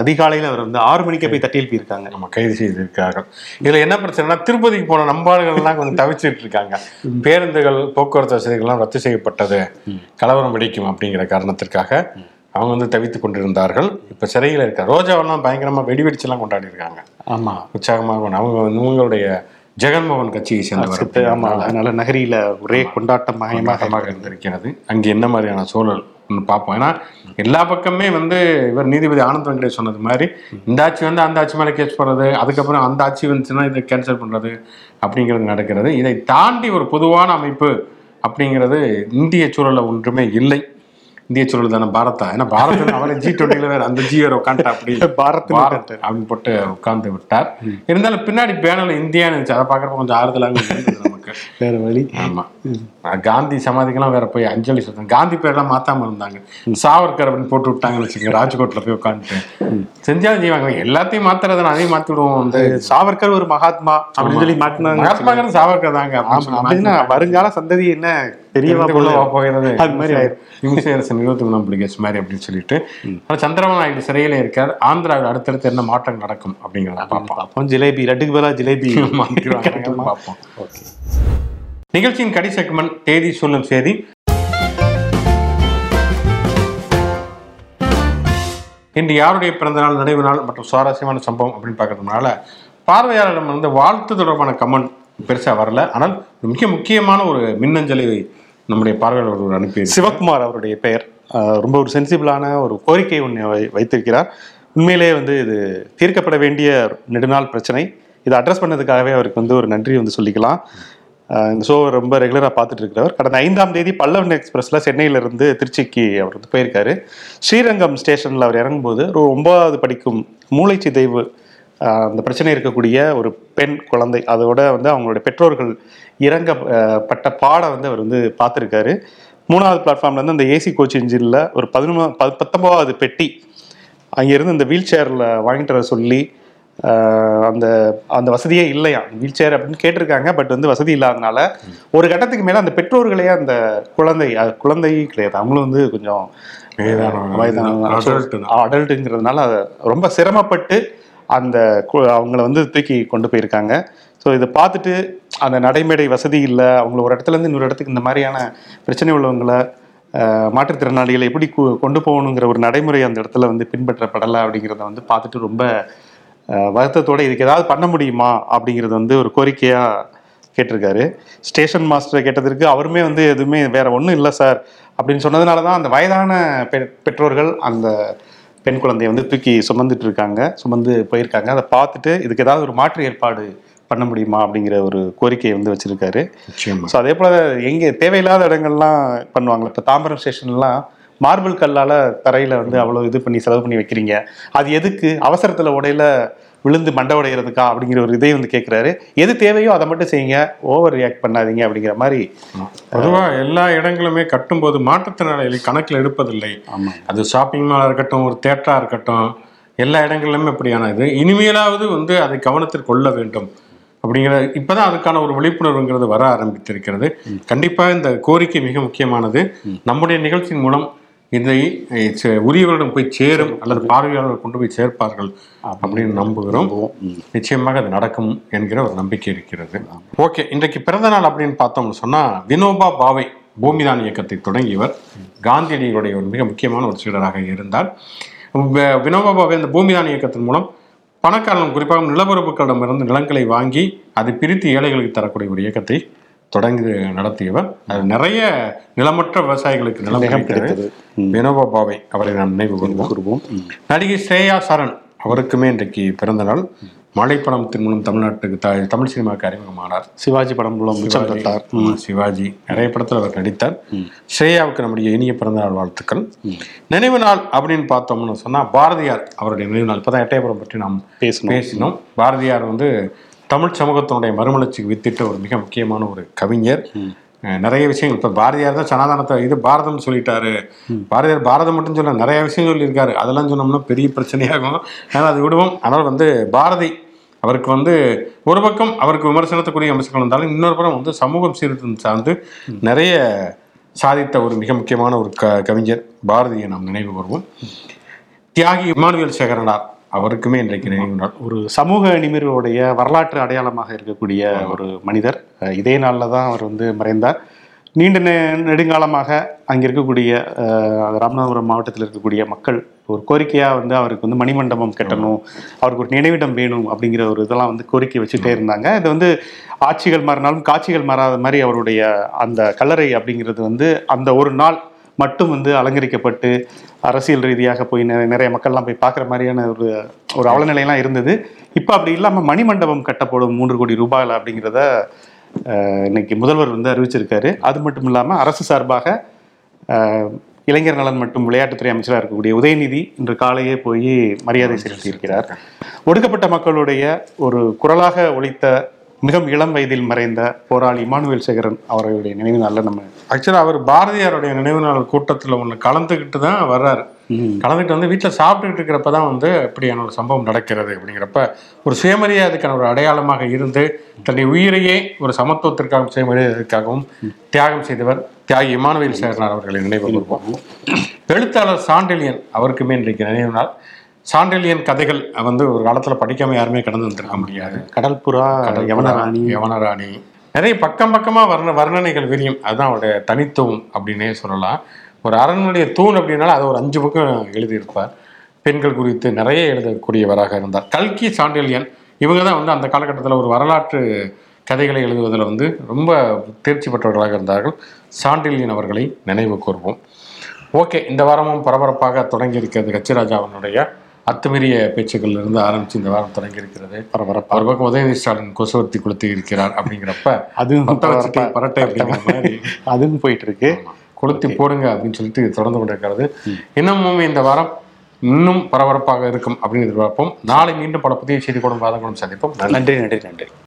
அதிகாலையில அவர் வந்து ஆறு மணிக்கே போய் தட்டி எழுப்பியிருக்காங்க நம்ம கைது செய்திருக்கிறார்கள். இதுல என்ன பிரச்சனைனா திருப்பதிக்கு போன நம்பாடுகள்லாம் கொஞ்சம் தவிச்சிட்டு இருக்காங்க. பேருந்துகள் போக்குவரத்து வசதிகள்லாம் ரத்து செய்யப்பட்டது. கலவரம் வெடிக்கும் அப்படிங்கிற காரணத்திற்காக அவங்க வந்து தவித்து கொண்டிருந்தார்கள். இப்ப சிறையில் இருக்க ரோஜாவெல்லாம் பயங்கரமா வெடி வெடிச்செல்லாம் கொண்டாடி இருக்காங்க ஆமா. உற்சாகமாக அவங்க வந்து இவங்களுடைய ஜெகன்மோகன் கட்சியை சேர்ந்தவர் ஆமா அதனால நகரியில ஒரே கொண்டாட்டம் மயமாக இருந்திருக்கிறது. அங்கே என்ன மாதிரியான சூழல் பார்ப்போம். ஏன்னா எல்லா பக்கமே வந்து இவர் நீதிபதி ஆனந்த் வெங்கடேஷ் சொன்னது மாதிரி இந்த ஆட்சி வந்து அந்த ஆட்சி மேலே கேஸ் போடுறது அதுக்கப்புறம் அந்த ஆட்சி வந்துச்சுன்னா இதை கேன்சல் பண்ணுறது அப்படிங்கிறது நடக்கிறது. இதை தாண்டி ஒரு பொதுவான அமைப்பு அப்படிங்கிறது இந்திய சூழல்ல ஒன்றுமே இல்லை. இந்திய சூழல் தானே பாரதா. ஏன்னா பாரத் அவரை ஜி டுவெண்ட்டில வேற அந்த ஜி வேற உட்காந்துட்டா அப்படி. பாரத் பாரத் அப்படின்னு போட்டு உட்கார்ந்து விட்டார். இருந்தாலும் பின்னாடி பேனல் இந்தியான்னு இருந்துச்சு. அதை பார்க்குறப்ப கொஞ்சம் ஆறுதலாக நமக்கு. வேற வழி. ஆமா. காந்தி சமாதிக்கெல்லாம் வேற போய் அஞ்சலி சொல்றேன் காந்தி பேர்லாம் மாத்தாம இருந்தாங்க. சாவர்கர் அப்படின்னு போட்டு விட்டாங்கன்னு வச்சுக்கோங்க ராஜ்கோட்ல போய் உட்காந்துட்டு. செஞ்சாலும் செய்வாங்க. எல்லாத்தையும் மாத்துறதை அதையும் மாத்தி விடுவோம் வந்து சாவர்கர் ஒரு மகாத்மா அப்படின்னு சொல்லி மாட்டினாங்க மகாத்மாங்கிறது சாவர்கர் தாங்க. அப்படின்னு வருங்கால சந்ததி என்ன? பெரியவா போகிறது? அது மாதிரி ஆயிரும். இம்சையரசன் இருபத்தி மூணாம் மாதிரி அப்படின்னு சொல்லிட்டு. ஆனா சந்திரபாபு நாயுடு சிறையில இருக்கார். ஆந்திராவில் அடுத்தடுத்து என்ன மாற்றம் நடக்கும் அப்படிங்கிறத பார்ப்போம். ஜிலேபி லட்டுக்கு பதிலா ஜிலேபி. பார்ப்போம். நிகழ்ச்சியின் கடைசி செக்மெண்ட் தேதி சொல்லும் செய்தி. இன்று யாருடைய பிறந்த நாள் நினைவு நாள் மற்றும் சுவாரஸ்யமான சம்பவம் அப்படின்னு பார்க்கறதுனால பார்வையாளரிடம் வந்து வாழ்த்து தொடர்பான கமெண்ட் பெருசாக வரல. ஆனால் மிக முக்கியமான ஒரு மின்னஞ்சலை நம்முடைய பார்வையாளர் அனுப்பி சிவகுமார் அவருடைய பெயர். ரொம்ப ஒரு சென்சிபிளான ஒரு கோரிக்கை ஒன்று வைத்திருக்கிறார். உண்மையிலேயே வந்து இது தீர்க்கப்பட வேண்டிய நெடுநாள் பிரச்சனை. இதை அட்ரஸ் பண்ணதுக்காகவே அவருக்கு வந்து ஒரு நன்றி வந்து சொல்லிக்கலாம். இந்த ஷோவை ரொம்ப ரெகுலராக பார்த்துட்டு இருக்கிறவர் கடந்த ஐந்தாம் தேதி பல்லவன் எக்ஸ்பிரஸில் சென்னையிலிருந்து திருச்சிக்கு அவர் வந்து போயிருக்காரு. ஸ்ரீரங்கம் ஸ்டேஷனில் அவர் இறங்கும்போது ஒரு ஒன்பதாவது படிக்கும் மூளை சிதைவு அந்த பிரச்சனை இருக்கக்கூடிய ஒரு பெண் குழந்தை அதோட வந்து அவங்களுடைய பெற்றோர்கள் இறங்கப்பட்ட பாடம் வந்து அவர் வந்து பார்த்துருக்காரு. மூணாவது பிளாட்ஃபார்ம்ல இருந்து அந்த ஏசி கோச் இன்ஜினில் ஒரு பதினொன்று பத்தொன்பதாவது பெட்டி அங்கேருந்து இந்த வீல் சேரில் வாங்கிட்டு வர சொல்லி அந்த அந்த வசதியே இல்லையா? வீல் சேர் அப்படின்னு கேட்டிருக்காங்க பட் வந்து வசதி இல்லாதனால ஒரு கட்டத்துக்கு மேலே அந்த பெற்றோர்களே அந்த குழந்தை குழந்தை கிடையாது. அவங்களும் வந்து கொஞ்சம். அடல்ட்டுங்கிறதுனால அதை ரொம்ப சிரமப்பட்டு அந்த அவங்கள வந்து தூக்கி கொண்டு போயிருக்காங்க. ஸோ இதை பார்த்துட்டு அந்த நடைமேடை வசதி இல்லை அவங்கள ஒரு இடத்துல இருந்து இன்னொரு இடத்துக்கு இந்த மாதிரியான பிரச்சனை உள்ளவங்களை மாற்றுத்திறனாளிகளை எப்படி கொண்டு போகணுங்கிற ஒரு நடைமுறை அந்த இடத்துல வந்து பின்பற்றப்படலை அப்படிங்கிறத வந்து பார்த்துட்டு ரொம்ப வருத்தத்தோட இதுக்கு ஏதாவது பண்ண முடியுமா அப்படிங்கிறது வந்து ஒரு கோரிக்கையாக கேட்டிருக்காரு. ஸ்டேஷன் மாஸ்டர் கேட்டதற்கு அவருமே வந்து எதுவுமே வேற ஒன்றும் இல்லை சார் அப்படின்னு சொன்னதுனால தான் அந்த வயதான பெ- பெற்றோர்கள் அந்த பெண் குழந்தையை வந்து தூக்கி சுமந்துட்டு இருக்காங்க. சுமந்து போயிருக்காங்க. அதை பார்த்துட்டு இதுக்கு ஏதாவது ஒரு மாற்று ஏற்பாடு பண்ண முடியுமா அப்படிங்கிற ஒரு கோரிக்கையை வந்து வச்சிருக்காரு. ஸோ அதே போல எங்கே தேவையில்லாத இடங்கள்லாம் பண்ணுவாங்களே? இப்போ தாம்பரம் ஸ்டேஷன்லாம் மார்பிள் கல்லால தரையில வந்து அவ்வளோ இது பண்ணி செலவு பண்ணி வைக்கிறீங்க. அது எதுக்கு? அவசரத்துல உடையில விழுந்து மண்டை உடையிறதுக்கா? அப்படிங்கிற ஒரு இதை வந்து கேட்குறாரு எது தேவையோ அதை மட்டும் செய்யுங்க. ஓவர் ரியாக்ட் பண்ணாதீங்க அப்படிங்கிற மாதிரி பொதுவா எல்லா இடங்களுமே கட்டும்போது மாற்றுத்திறனாளிகளை கணக்கில் எடுப்பதில்லை. அது ஷாப்பிங் மாலாக இருக்கட்டும் ஒரு தேட்டரா இருக்கட்டும் எல்லா இடங்களிலுமே இப்படியான இது. இனிமேலாவது வந்து அதை கவனத்தில் கொள்ள வேண்டும். அப்படிங்கிற இப்பதான் அதுக்கான ஒரு விழிப்புணர்வுங்கிறது வர ஆரம்பித்திருக்கிறது. கண்டிப்பா இந்த கோரிக்கை மிக முக்கியமானது. நம்முடைய நிகழ்ச்சியின் மூலம் இதை உரியவரிடம் போய் சேரும் அல்லது பார்வையாளர்கள் கொண்டு போய் சேர்ப்பார்கள் அப்படின்னு நம்புகிறோம். நிச்சயமாக அது நடக்கும் என்கிற ஒரு நம்பிக்கை இருக்கிறது. ஓகே இன்றைக்கு பிறந்த நாள் அப்படின்னு பார்த்தோம்னு சொன்னா வினோபா பாவை பூமிதான் இயக்கத்தை தொடங்கியவர். காந்தியடிகளுடைய ஒரு மிக முக்கியமான ஒரு சீடராக இருந்தார். வினோபா பாவை இந்த பூமிதான் இயக்கத்தின் மூலம் பணக்காரர்கள் குறிப்பாக நிலப்பரப்புகளிடமிருந்து நிலங்களை வாங்கி அதை பிரித்து ஏழைகளுக்கு தரக்கூடிய ஒரு இயக்கத்தை தொடங்கி நடத்தியவர். அது நிறைய நிலமற்ற விவசாயிகளுக்கு நிலம் கிடைத்தது. வினோபா பாவை அவரை நாம் நினைவு கூறுவோம் நடிகை ஸ்ரேயா சரண் அவருக்குமே இன்றைக்கு பிறந்த நாள். மழைப்படத்தின் மூலம் தமிழ்நாட்டுக்கு த தமிழ் சினிமாவுக்கு அறிமுகமானார். சிவாஜி படம் மூலம் சிவாஜி நிறைய படத்தில் அவர் நடித்தார். ஸ்ரேயாவுக்கு நம்முடைய இனிய பிறந்த நாள் வாழ்த்துக்கள். நினைவு நாள் அப்படின்னு பார்த்தோம்னு சொன்னா பாரதியார் அவருடைய நினைவு நாள். இப்பதான் எட்டயபுரம் பற்றி நாம் பேசணும் பேசினோம். பாரதியார் வந்து தமிழ் சமூகத்தினுடைய மறுமலர்ச்சிக்கு வித்திட்ட ஒரு மிக முக்கியமான ஒரு கவிஞர். நிறைய விஷயங்கள். இப்ப பாரதியார் தான் சனாதனத்தை இது பாரதம்னு சொல்லிட்டாரு. பாரதியார் பாரதம் மட்டும் சொல்ல நிறைய விஷயம் சொல்லியிருக்காரு. அதெல்லாம் சொன்னோம்னா பெரிய பிரச்சனையாகும். அதனால் அது விடுவோம். அதனால் வந்து பாரதி அவருக்கு வந்து ஒரு பக்கம் அவருக்கு விமர்சனத்துக்குரிய அம்சங்கள் இருந்தாலும் இன்னொரு புறம் வந்து சமூகம் சீர்திருத்தம் சார்ந்து நிறைய சாதித்த ஒரு மிக முக்கியமான ஒரு க கவிஞர். பாரதியை நாம் நினைவு கூறுவோம் தியாகி இமானுவேல் சேகரனார். அவருக்குமே இன்றைக்கு நினைவு நாள் ஒரு சமூக நிமிர்வுடைய வரலாற்று அடையாளமாக இருக்கக்கூடிய ஒரு மனிதர். இதே நாளில் தான் அவர் வந்து மறைந்தார். நீண்ட நெ நெடுங்காலமாக அங்கே இருக்கக்கூடிய ராமநாதபுரம் மாவட்டத்தில் இருக்கக்கூடிய மக்கள் ஒரு கோரிக்கையாக வந்து அவருக்கு வந்து மணிமண்டபம் கட்டணும் அவருக்கு ஒரு நினைவிடம் வேணும் அப்படிங்கிற ஒரு இதெல்லாம் வந்து கோரிக்கை வச்சுட்டே இருந்தாங்க. இது வந்து ஆட்சிகள் மாறினாலும் காட்சிகள் மாறாத மாதிரி அவருடைய அந்த கல்லறை அப்படிங்கிறது வந்து அந்த ஒரு நாள் மட்டும் வந்து அலங்கரிக்கப்பட்டு அரசியல் ரீதியாக போய் நிறைய நிறைய மக்கள்லாம் போய் பார்க்குற மாதிரியான ஒரு ஒரு அவலநிலையெல்லாம் இருந்தது. இப்போ அப்படி இல்லாமல் மணிமண்டபம் கட்டப்படும் மூன்று கோடி ரூபாயில் அப்படிங்கிறத இன்னைக்கு முதல்வர் வந்து அறிவிச்சிருக்காரு. அது மட்டும் இல்லாமல் அரசு சார்பாக இளைஞர் நலன் மற்றும் விளையாட்டுத்துறை அமைச்சராக இருக்கக்கூடிய உதயநிதி இன்று காலையே போய் மரியாதை செலுத்தியிருக்கிறார். ஒடுக்கப்பட்ட மக்களுடைய ஒரு குரலாக ஒலித்த மிக இளம் வயதில் மறைந்த போராளி இமானுவேல் சேகரன் அவர்களுடைய நினைவு நாளில் நம்ம ஆக்சுவலாக அவர் பாரதியாருடைய நினைவு நாள் கூட்டத்தில் ஒன்று கலந்துக்கிட்டு தான் வர்றாரு. கலந்துக்கிட்டு வந்து வீட்டில் சாப்பிட்டுக்கிட்டு இருக்கிறப்ப தான் வந்து இப்படியான ஒரு சம்பவம் நடக்கிறது அப்படிங்கிறப்ப ஒரு சுயமரியாதைக்கான ஒரு அடையாளமாக இருந்து தன்னுடைய உயிரையே ஒரு சமத்துவத்திற்காகவும் சுயமரியாதைக்காகவும் தியாகம் செய்தவர் தியாகி இமானுவேல் சேகரனார் அவர்களை நினைவு எழுத்தாளர் சாண்டிலியன் அவருக்குமே இன்றைக்கு நினைவு நாள். சாண்டிலியன் கதைகள் வந்து ஒரு காலத்தில் படிக்காம யாருமே கடந்து வந்திருக்க முடியாது. கடல் புறா யவனராணி. யவனராணி. நிறைய பக்கம் பக்கமாக வர்ண வர்ணனைகள் விரியும். அதுதான் அவருடைய தனித்துவம் அப்படின்னே சொல்லலாம். ஒரு அரண்மனைய தூண் அப்படின்னால அதை ஒரு அஞ்சு பக்கம் எழுதியிருப்பார். பெண்கள் குறித்து நிறைய எழுதக்கூடியவராக இருந்தார். கல்கி சாண்டிலியன் இவங்க தான் வந்து அந்த காலகட்டத்தில் ஒரு வரலாற்று கதைகளை எழுதுவதில் வந்து ரொம்ப தேர்ச்சி பெற்றவர்களாக இருந்தார்கள். சாண்டிலியன் அவர்களை நினைவு கூர்வோம். ஓகே இந்த வாரமும் பரபரப்பாக தொடங்கி இருக்கிறது கச்சிராஜா அவனுடைய அத்துமீறிய பேச்சுக்கள் இருந்து ஆரம்பிச்சு இந்த வாரம் தொடங்கி இருக்கிறது பரபரப்பா. அவர் பக்கம் உதயநிதி ஸ்டாலின் கொசுவர்த்தி கொளுத்தி இருக்கிறார் அப்படிங்கிறப்ப அதுவும் பரட்டை அப்படிங்கிற மாதிரி அதுவும் போயிட்டு இருக்கு கொளுத்தி போடுங்க அப்படின்னு சொல்லிட்டு தொடர்ந்து கொண்டிருக்கிறது. இன்னமும் இந்த வாரம் இன்னும் பரபரப்பாக இருக்கும் அப்படின்னு எதிர்பார்ப்போம். நாளை மீண்டும் பல புதிய செய்தி கூட வாதங்களும் சந்திப்போம் நன்றி நன்றி நன்றி.